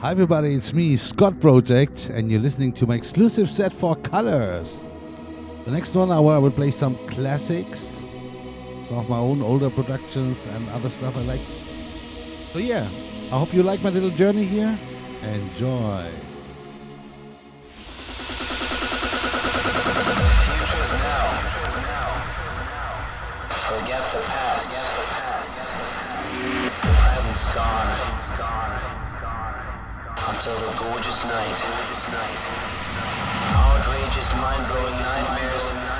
Hi, everybody, it's me, Scot Project, and you're listening to my exclusive set for Colours. The next one hour, I will play some classics, some of my own older productions, and other stuff I like. So, yeah, I hope you like my little journey here. Enjoy. Until the gorgeous night. Outrageous, mind-blowing nightmares.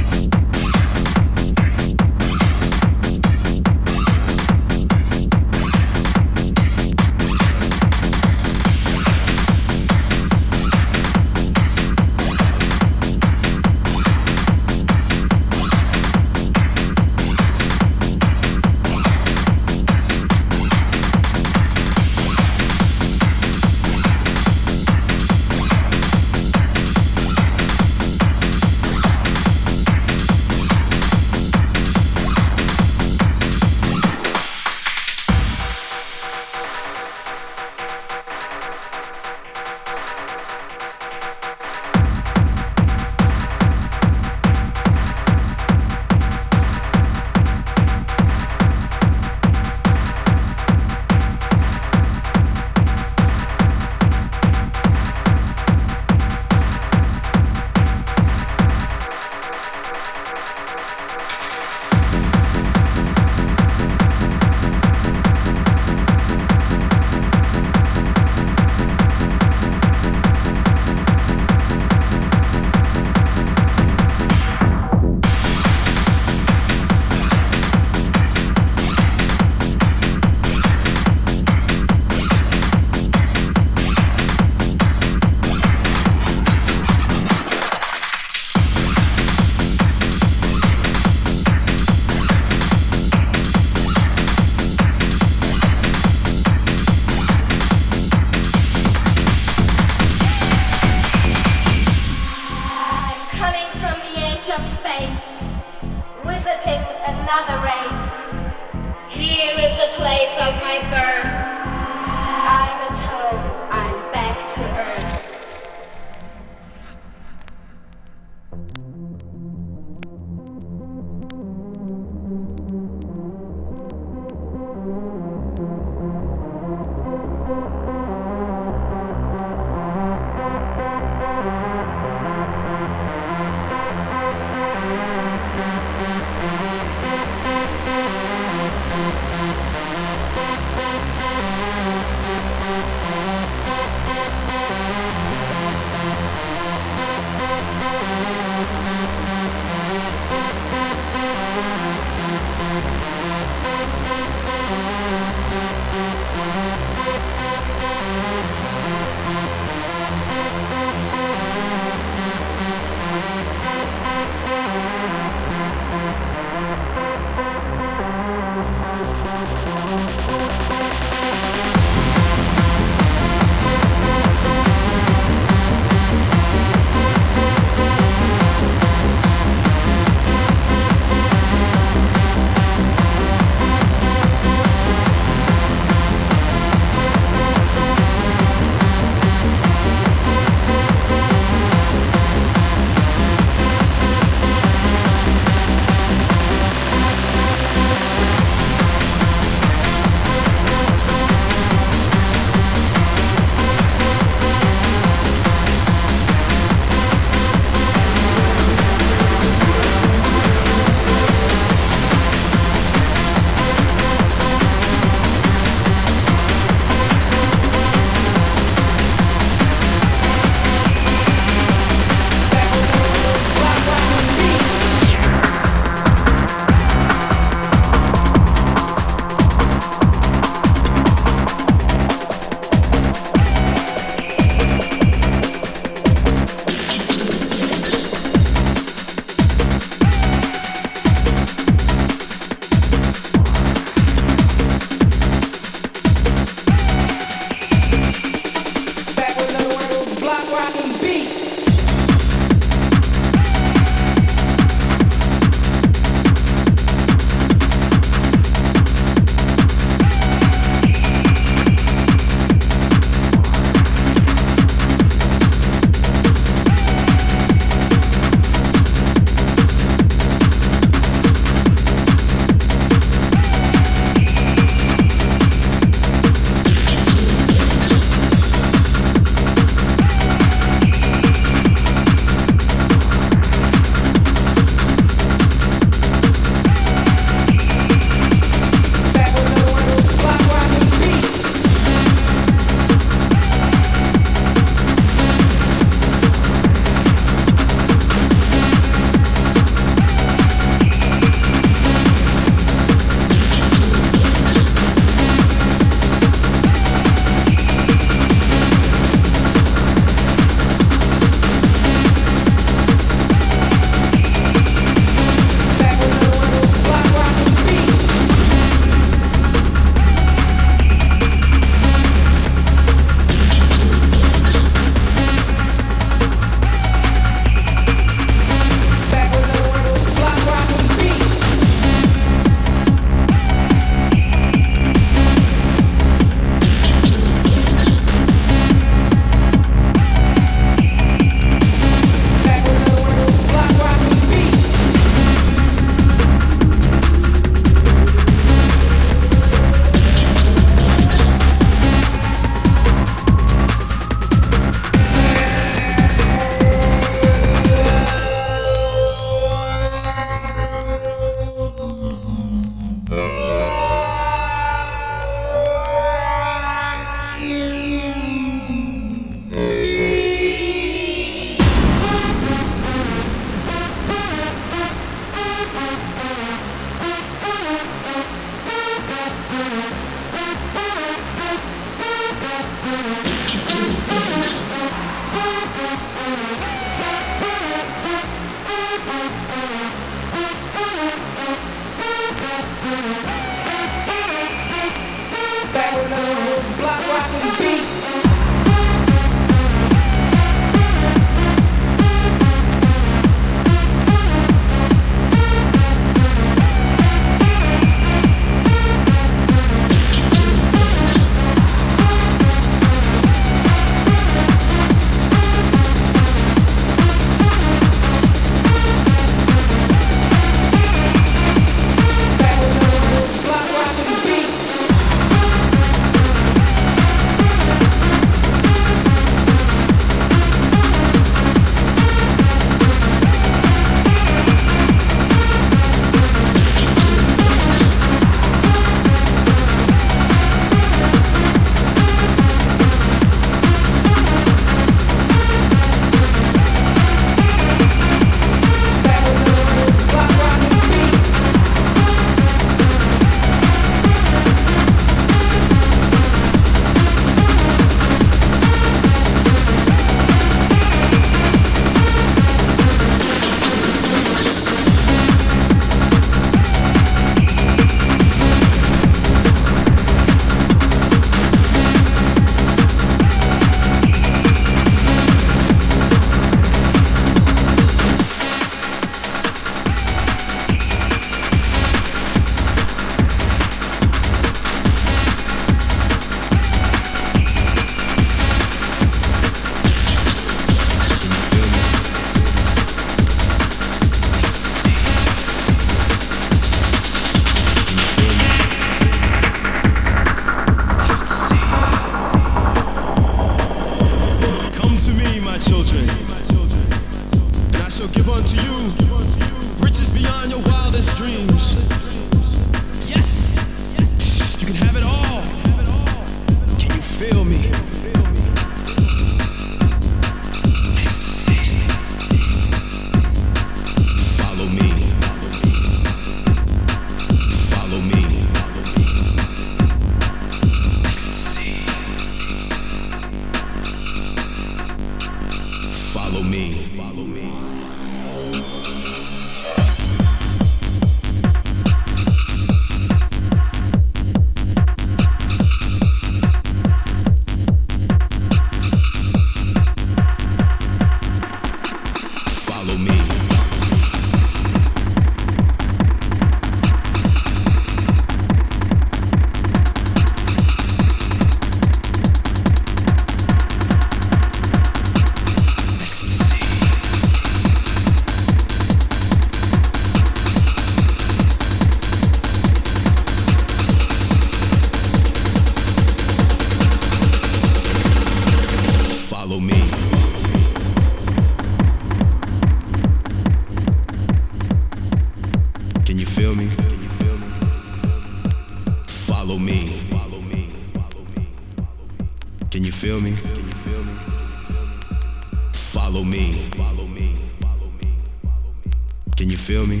Can you feel me?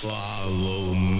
Follow me.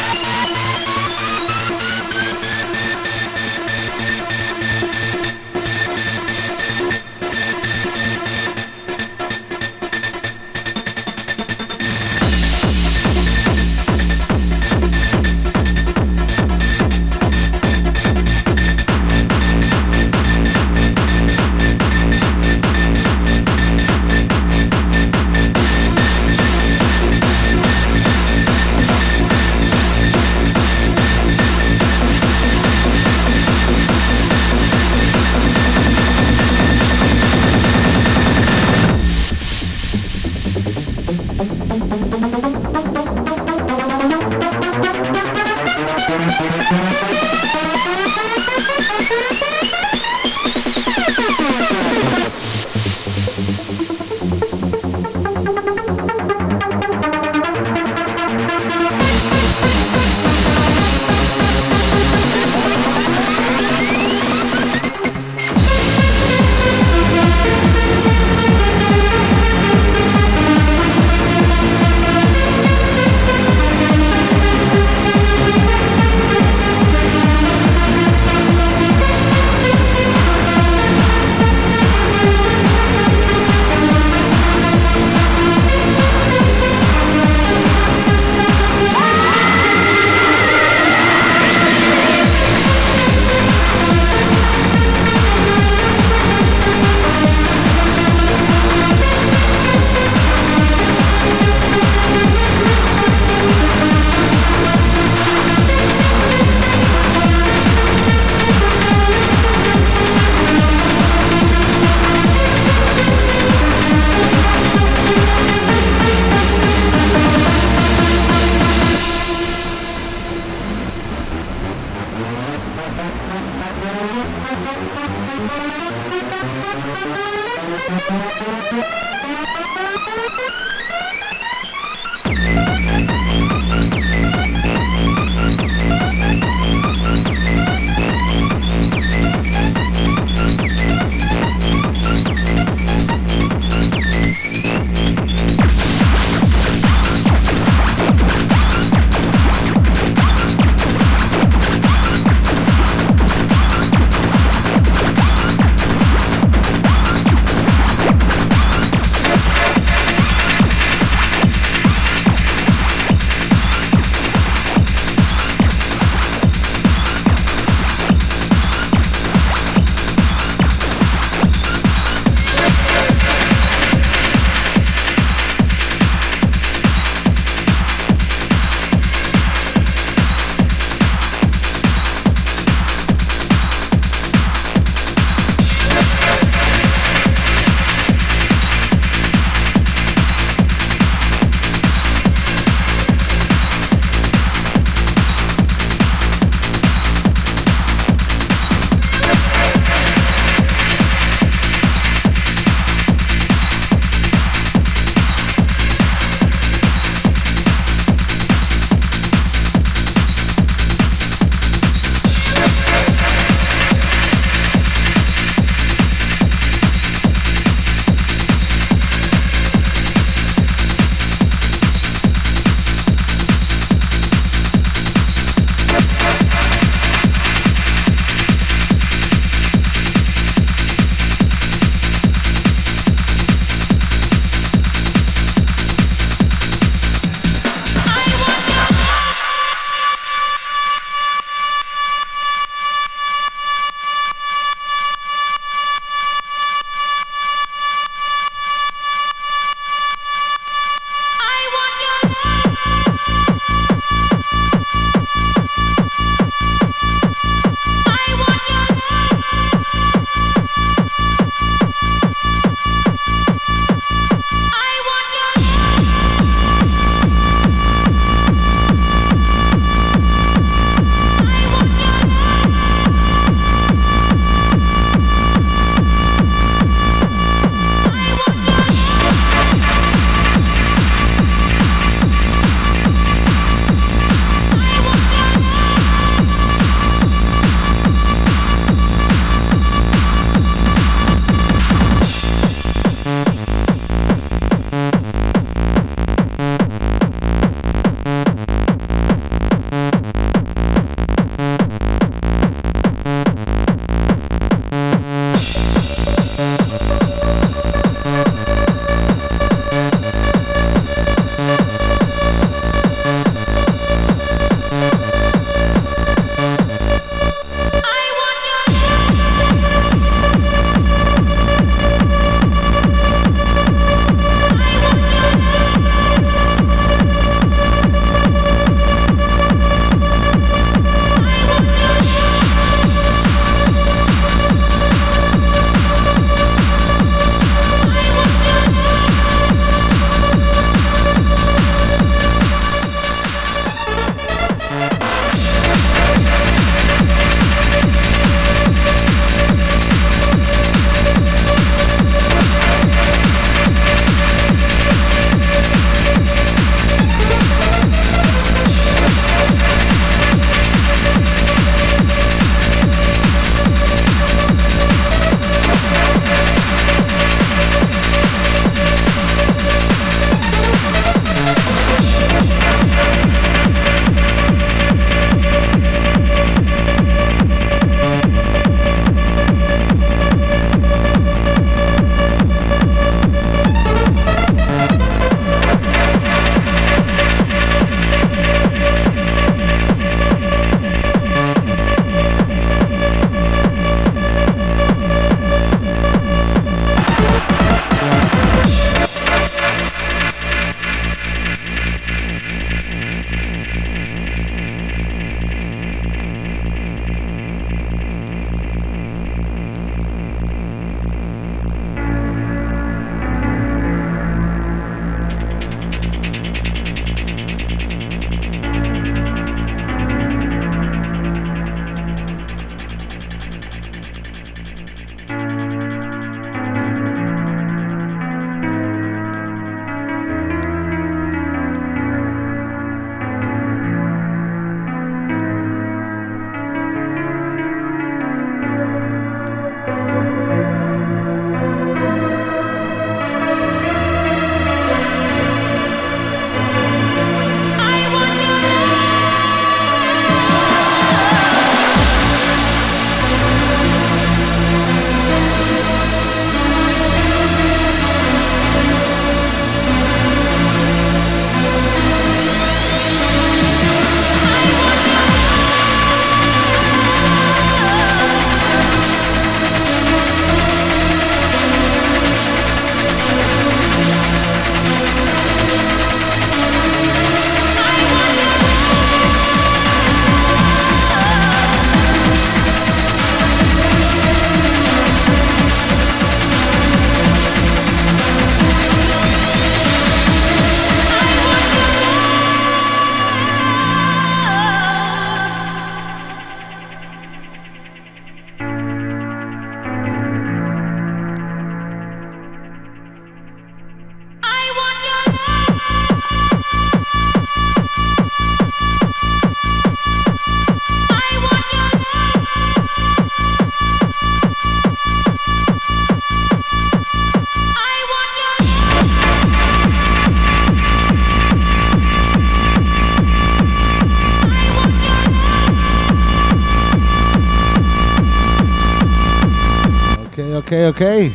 Okay.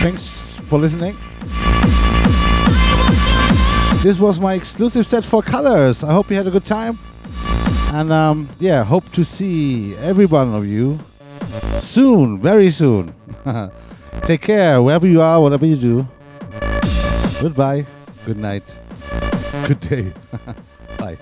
Thanks for listening. This was my exclusive set for Colours. I hope you had a good time. And um, yeah, hope to see every one of you soon, very soon. Take care wherever you are, whatever you do. Goodbye, good night, good day. Bye.